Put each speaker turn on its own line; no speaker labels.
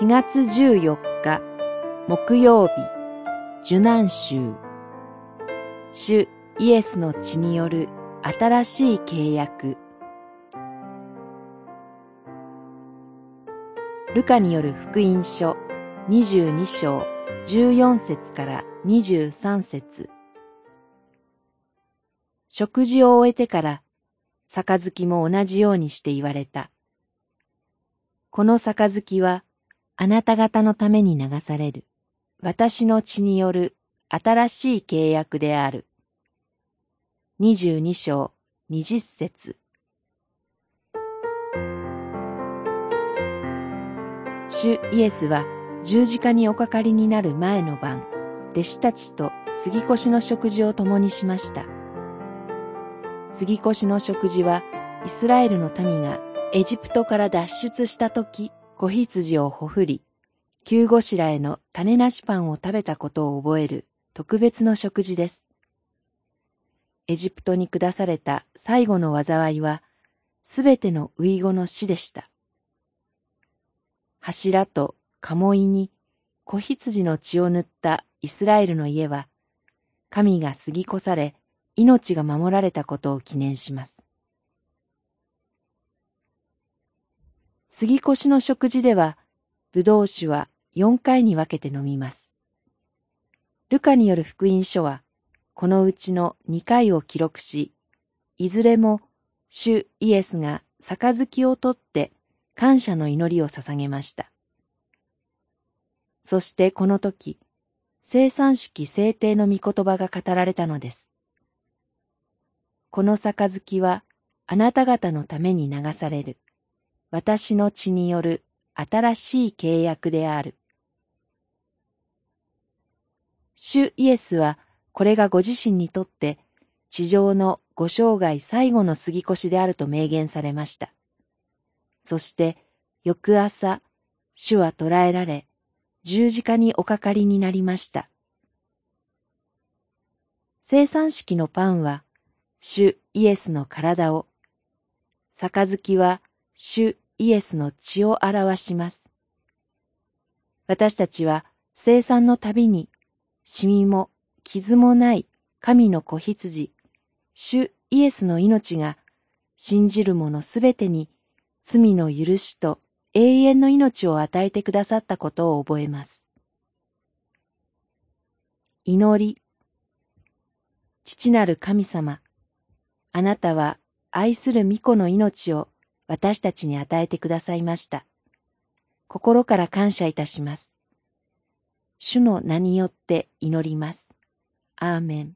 4月14日木曜日受難週主イエスの血による新しい契約。ルカによる福音書22章14節から23節。食事を終えてから杯も同じようにして言われた。この杯はあなた方のために流される私の血による新しい契約である。二十二章二十節主イエスは十字架におかかりになる前の晩、弟子たちと杉越の食事を共にしました。杉越の食事はイスラエルの民がエジプトから脱出した時、子羊をほふり、急ごしらえの種なしパンを食べたことを覚える特別の食事です。エジプトに下された最後の災いは、すべての遺語の死でした。柱と鴨居に子羊の血を塗ったイスラエルの家は、神が過ぎ越され、命が守られたことを記念します。杉越の食事では、葡萄酒は4回に分けて飲みます。ルカによる福音書は、このうちの2回を記録し、いずれも主イエスが杯を取って感謝の祈りを捧げました。そしてこの時、生産式制定の御言葉が語られたのです。この杯はあなた方のために流される、私の血による新しい契約である。主イエスはこれがご自身にとって地上のご生涯最後の杉越であると明言されました。そして翌朝、主は捕らえられ、十字架におかかりになりました。生産式のパンは、主イエスの体を、杯は主イエスの血を表します。私たちは生産のたびに、シミも傷もない神の子羊、主イエスの命が信じる者すべてに罪の許しと永遠の命を与えてくださったことを覚えます。祈り。父なる神様、あなたは愛する御子の命を私たちに与えてくださいました。心から感謝いたします。主の名によって祈ります。アーメン